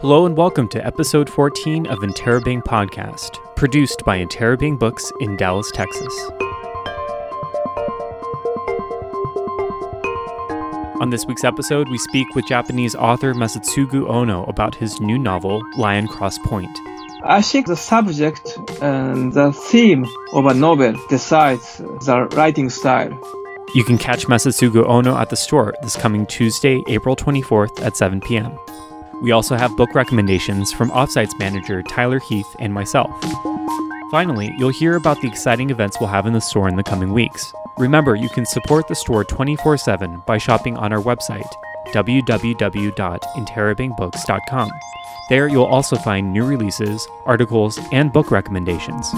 Hello and welcome to episode 14 of Interabang Podcast, produced by Interabang Books in Dallas, Texas. On this week's episode, we speak with Japanese author Masatsugu Ono about his new novel, Lion Cross Point. I think the subject and the theme of a novel decides the writing style. You can catch Masatsugu Ono at the store this coming Tuesday, April 24th at 7 p.m. We also have book recommendations from Offsites manager Tyler Heath and myself. Finally, you'll hear about the exciting events we'll have in the store in the coming weeks. Remember, you can support the store 24 7 by shopping on our website, www.interabangbooks.com. There, you'll also find new releases, articles, and book recommendations.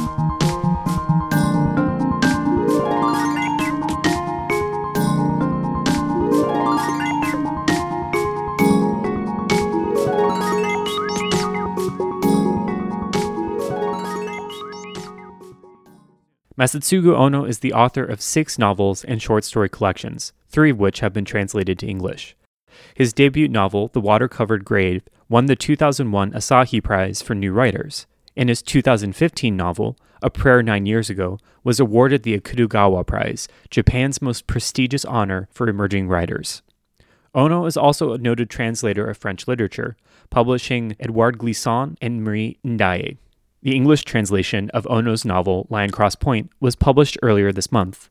Masatsugu Ono is the author of six novels and short story collections, three of which have been translated to English. His debut novel, The Water Covered Grave, won the 2001 Asahi Prize for New Writers, and his 2015 novel, A Prayer Nine Years Ago, was awarded the Akutagawa Prize, Japan's most prestigious honor for emerging writers. Ono is also a noted translator of French literature, publishing Edouard Glissant and Marie NDiaye. The English translation of Ono's novel Lion Cross Point was published earlier this month.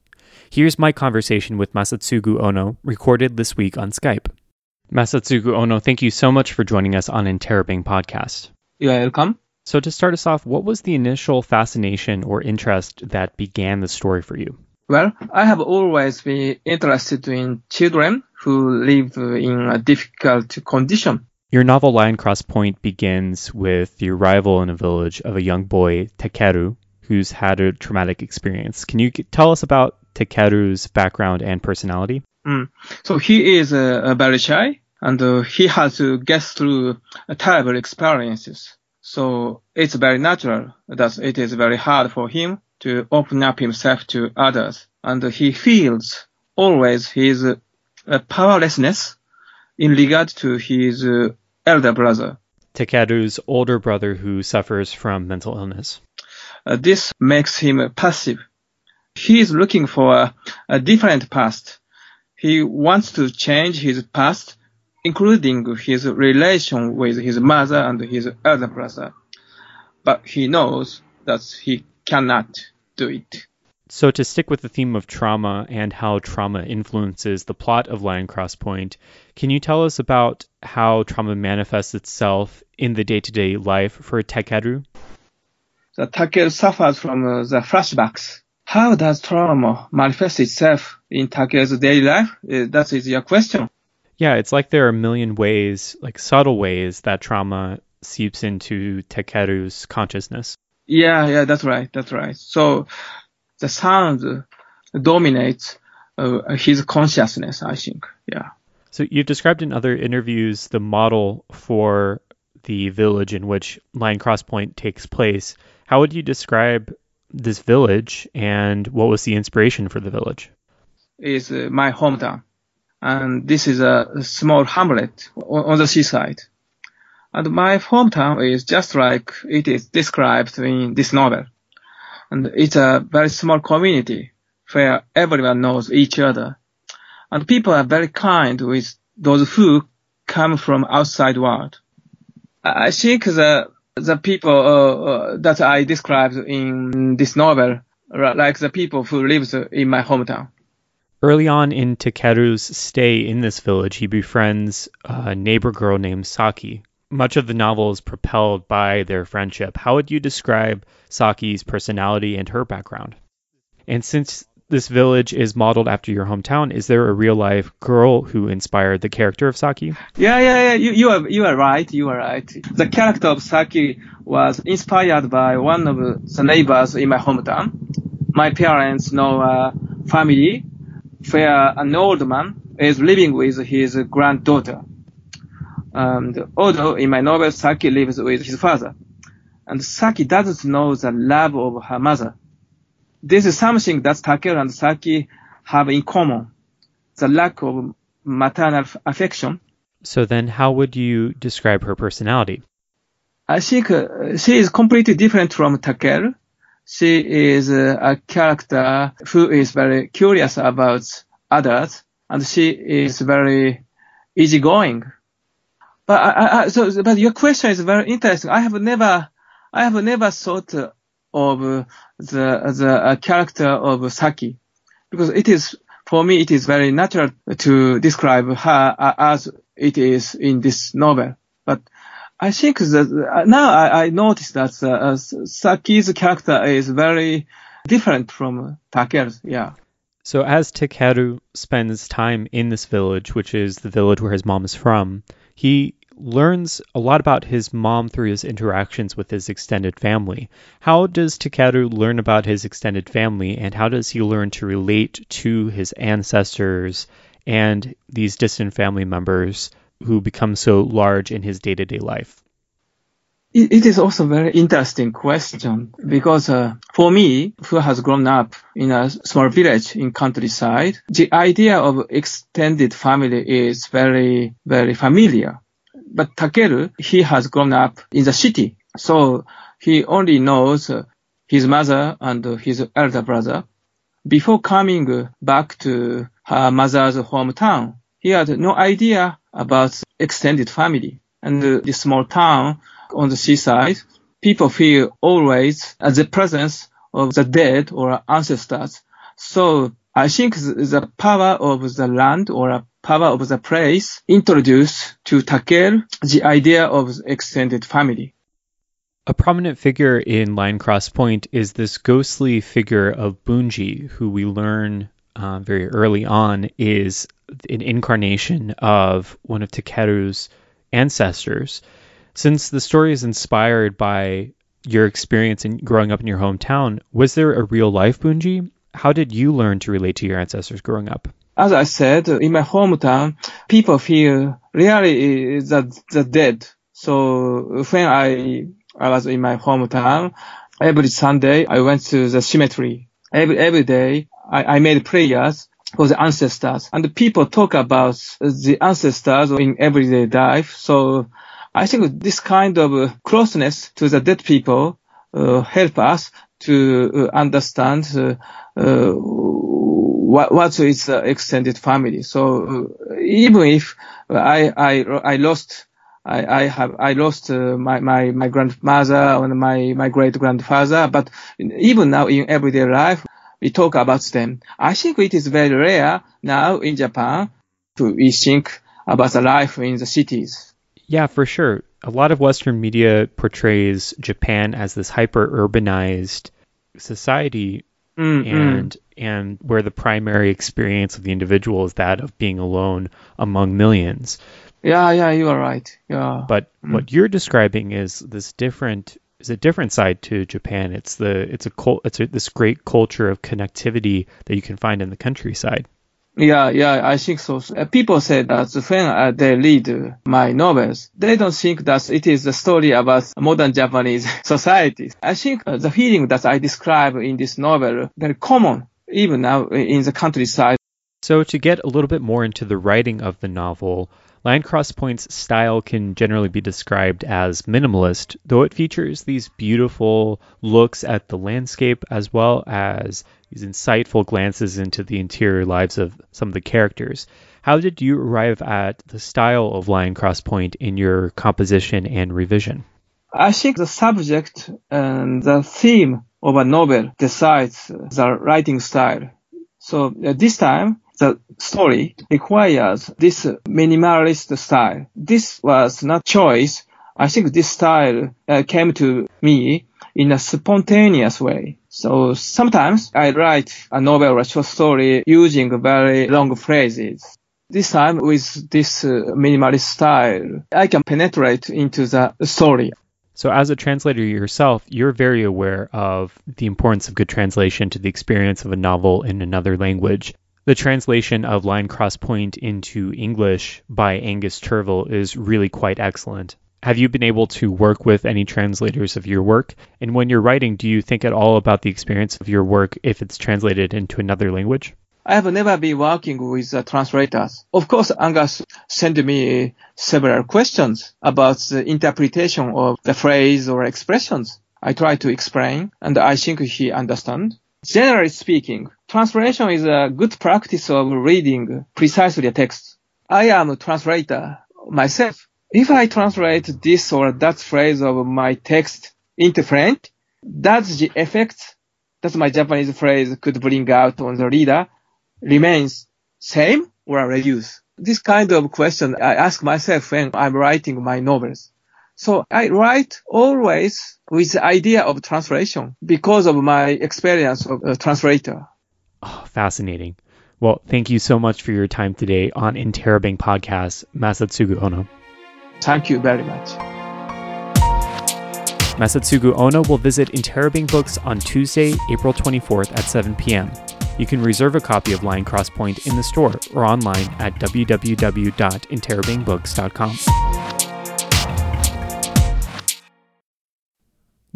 Here's my conversation with Masatsugu Ono, recorded this week on Skype. Masatsugu Ono, thank you so much for joining us on Interabang podcast. You are welcome. So, to start us off, what was the initial fascination or interest that began the story for you? Well, I have always been interested in children who live in a difficult condition. Your novel Lion Cross Point begins with the arrival in a village of a young boy, Takeru, who's had a traumatic experience. Can you tell us about Takeru's background and personality? Mm. So he is uh, very shy and uh, he has to get through uh, terrible experiences. So it's very natural that it is very hard for him to open up himself to others. And he feels always his uh, powerlessness in regard to his uh, elder brother. Takeru's older brother who suffers from mental illness. Uh, this makes him passive. He is looking for a, a different past. He wants to change his past, including his relation with his mother and his elder brother. But he knows that he cannot do it. So, to stick with the theme of trauma and how trauma influences the plot of Lion Cross Point, can you tell us about how trauma manifests itself in the day to day life for Takeru? The Takeru suffers from uh, the flashbacks. How does trauma manifest itself in Takeru's daily life? Uh, that is your question. Yeah, it's like there are a million ways, like subtle ways, that trauma seeps into Takeru's consciousness. Yeah, yeah, that's right, that's right. So the sound dominates uh, his consciousness, I think. Yeah. So you've described in other interviews the model for the village in which Lion Cross Point takes place. How would you describe this village and what was the inspiration for the village? Is uh, my hometown. And this is a small hamlet on the seaside. And my hometown is just like it is described in this novel and it's a very small community where everyone knows each other. And people are very kind with those who come from outside world. I think the the people uh, uh, that I described in this novel, like the people who lives in my hometown. Early on in Takeru's stay in this village, he befriends a neighbor girl named Saki, much of the novel is propelled by their friendship. How would you describe Saki's personality and her background? And since this village is modeled after your hometown, is there a real life girl who inspired the character of Saki? Yeah, yeah, yeah. You, you are you are right. You are right. The character of Saki was inspired by one of the neighbors in my hometown. My parents know a family where an old man is living with his granddaughter. And although in my novel, Saki lives with his father, and Saki doesn't know the love of her mother. This is something that Takeru and Saki have in common. The lack of maternal affection. So then, how would you describe her personality? I think uh, she is completely different from Takeru. She is uh, a character who is very curious about others, and she is very easygoing. But I, I, so, but your question is very interesting. I have never, I have never thought of the the uh, character of Saki because it is for me it is very natural to describe her as it is in this novel. But I think that now I, I notice that uh, Saki's character is very different from Takeru's. Yeah. So as Takeru spends time in this village, which is the village where his mom is from, he learns a lot about his mom through his interactions with his extended family. How does Takeru learn about his extended family, and how does he learn to relate to his ancestors and these distant family members who become so large in his day to day life? It is also a very interesting question because uh, for me, who has grown up in a small village in countryside, the idea of extended family is very, very familiar. But Takeru, he has grown up in the city, so he only knows his mother and his elder brother. Before coming back to her mother's hometown, he had no idea about extended family. And the small town on the seaside, people feel always at the presence of the dead or ancestors. So I think the power of the land or power of the place introduced to Takeru the idea of extended family. A prominent figure in Lion Cross Point is this ghostly figure of Bunji, who we learn uh, very early on is an incarnation of one of Takeru's ancestors. Since the story is inspired by your experience in growing up in your hometown, was there a real life Bunji? How did you learn to relate to your ancestors growing up? As I said, in my hometown, people feel really the, the dead. So when I, I was in my hometown, every Sunday I went to the cemetery. Every, every day I, I made prayers for the ancestors. And people talk about the ancestors in everyday life. So I think this kind of closeness to the dead people uh, help us to uh, understand uh, uh what, what is extended family. So even if I, I, I lost I, I have I lost uh, my, my my grandmother and my my great grandfather, but even now in everyday life, we talk about them. I think it is very rare now in Japan to we think about the life in the cities. Yeah, for sure. A lot of Western media portrays Japan as this hyper urbanized society mm-hmm. and and where the primary experience of the individual is that of being alone among millions. Yeah, yeah, you are right. Yeah. But mm. what you're describing is this different is a different side to Japan. It's the it's a it's a, this great culture of connectivity that you can find in the countryside. Yeah, yeah, I think so. Uh, people say that when uh, they read my novels, they don't think that it is a story about modern Japanese society. I think uh, the feeling that I describe in this novel very common even now in the countryside. So to get a little bit more into the writing of the novel, Lion Cross Point's style can generally be described as minimalist, though it features these beautiful looks at the landscape as well as these insightful glances into the interior lives of some of the characters. How did you arrive at the style of Lion Cross Point in your composition and revision? I think the subject and the theme of a novel decides the writing style. So uh, this time, the story requires this minimalist style. This was not choice. I think this style uh, came to me in a spontaneous way. So sometimes I write a novel or a short story using very long phrases. This time with this uh, minimalist style, I can penetrate into the story. So, as a translator yourself, you're very aware of the importance of good translation to the experience of a novel in another language. The translation of Lion Cross Point into English by Angus Turvill is really quite excellent. Have you been able to work with any translators of your work? And when you're writing, do you think at all about the experience of your work if it's translated into another language? I have never been working with uh, translators. Of course, Angus sent me several questions about the interpretation of the phrase or expressions. I try to explain and I think he understand. Generally speaking, translation is a good practice of reading precisely a text. I am a translator myself. If I translate this or that phrase of my text into French, does the effect that my Japanese phrase could bring out on the reader remains same or reduced. This kind of question I ask myself when I'm writing my novels. So I write always with the idea of translation because of my experience of a translator. Fascinating. Well, thank you so much for your time today on Interabang Podcast, Masatsugu Ono. Thank you very much. Masatsugu Ono will visit Interabang Books on Tuesday, April 24th at 7 p.m. You can reserve a copy of Lion Cross Point in the store or online at www.interabangbooks.com.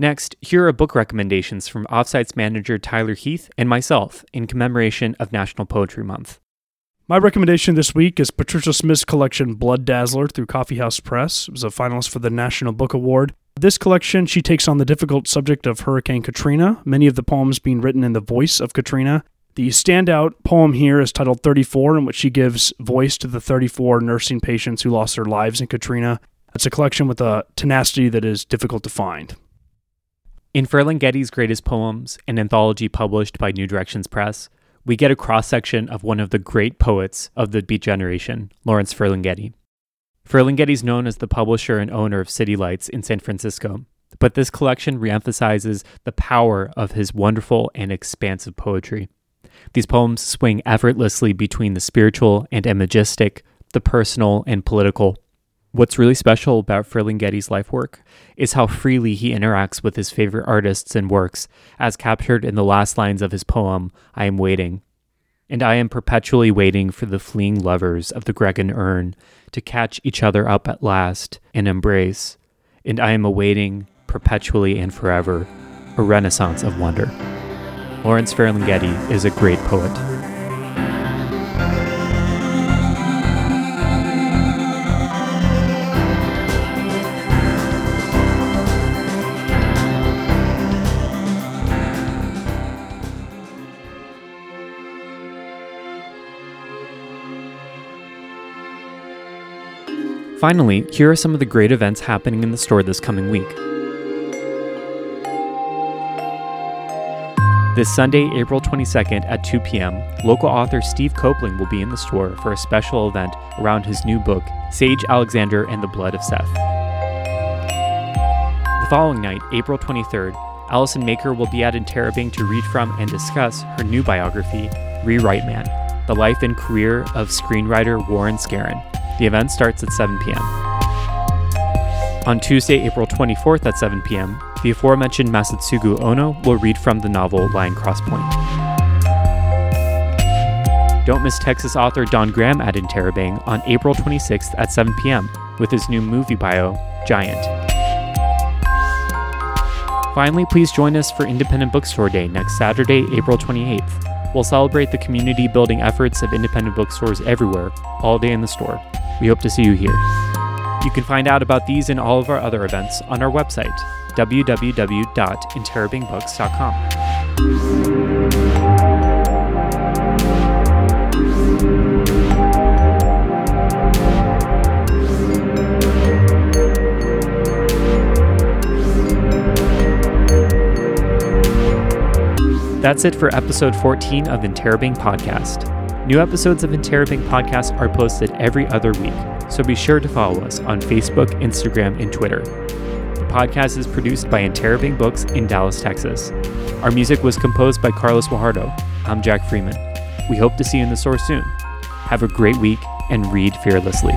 Next, here are book recommendations from Offsites manager Tyler Heath and myself in commemoration of National Poetry Month. My recommendation this week is Patricia Smith's collection Blood Dazzler through Coffeehouse Press. It was a finalist for the National Book Award. This collection, she takes on the difficult subject of Hurricane Katrina, many of the poems being written in the voice of Katrina. The standout poem here is titled 34, in which she gives voice to the 34 nursing patients who lost their lives in Katrina. It's a collection with a tenacity that is difficult to find. In Ferlinghetti's greatest poems, an anthology published by New Directions Press, we get a cross section of one of the great poets of the Beat Generation, Lawrence Ferlinghetti. Ferlinghetti is known as the publisher and owner of City Lights in San Francisco, but this collection reemphasizes the power of his wonderful and expansive poetry. These poems swing effortlessly between the spiritual and imagistic, the personal and political, What's really special about Ferlinghetti's life work is how freely he interacts with his favorite artists and works, as captured in the last lines of his poem, I Am Waiting. And I am perpetually waiting for the fleeing lovers of the Grecian urn to catch each other up at last and embrace. And I am awaiting, perpetually and forever, a renaissance of wonder. Lawrence Ferlinghetti is a great poet. Finally, here are some of the great events happening in the store this coming week. This Sunday, April 22nd at 2 p.m., local author Steve Copeland will be in the store for a special event around his new book, Sage Alexander and the Blood of Seth. The following night, April 23rd, Allison Macor will be at Interabang to read from and discuss her new biography, Rewrite Man The Life and Career of Screenwriter Warren Skaaren. The event starts at 7 p.m. On Tuesday, April 24th at 7 p.m., the aforementioned Masatsugu Ono will read from the novel Lion Cross Point. Don't miss Texas author Don Graham at Interabang on April 26th at 7 p.m. with his new movie bio, Giant. Finally, please join us for Independent Bookstore Day next Saturday, April 28th. We'll celebrate the community building efforts of independent bookstores everywhere, all day in the store. We hope to see you here. You can find out about these and all of our other events on our website, www.interabangbooks.com. That's it for episode 14 of Interabang Podcast. New episodes of Interabang Podcast are posted every other week, so be sure to follow us on Facebook, Instagram, and Twitter. The podcast is produced by Interabang Books in Dallas, Texas. Our music was composed by Carlos Guajardo. I'm Jack Freeman. We hope to see you in the store soon. Have a great week and read fearlessly.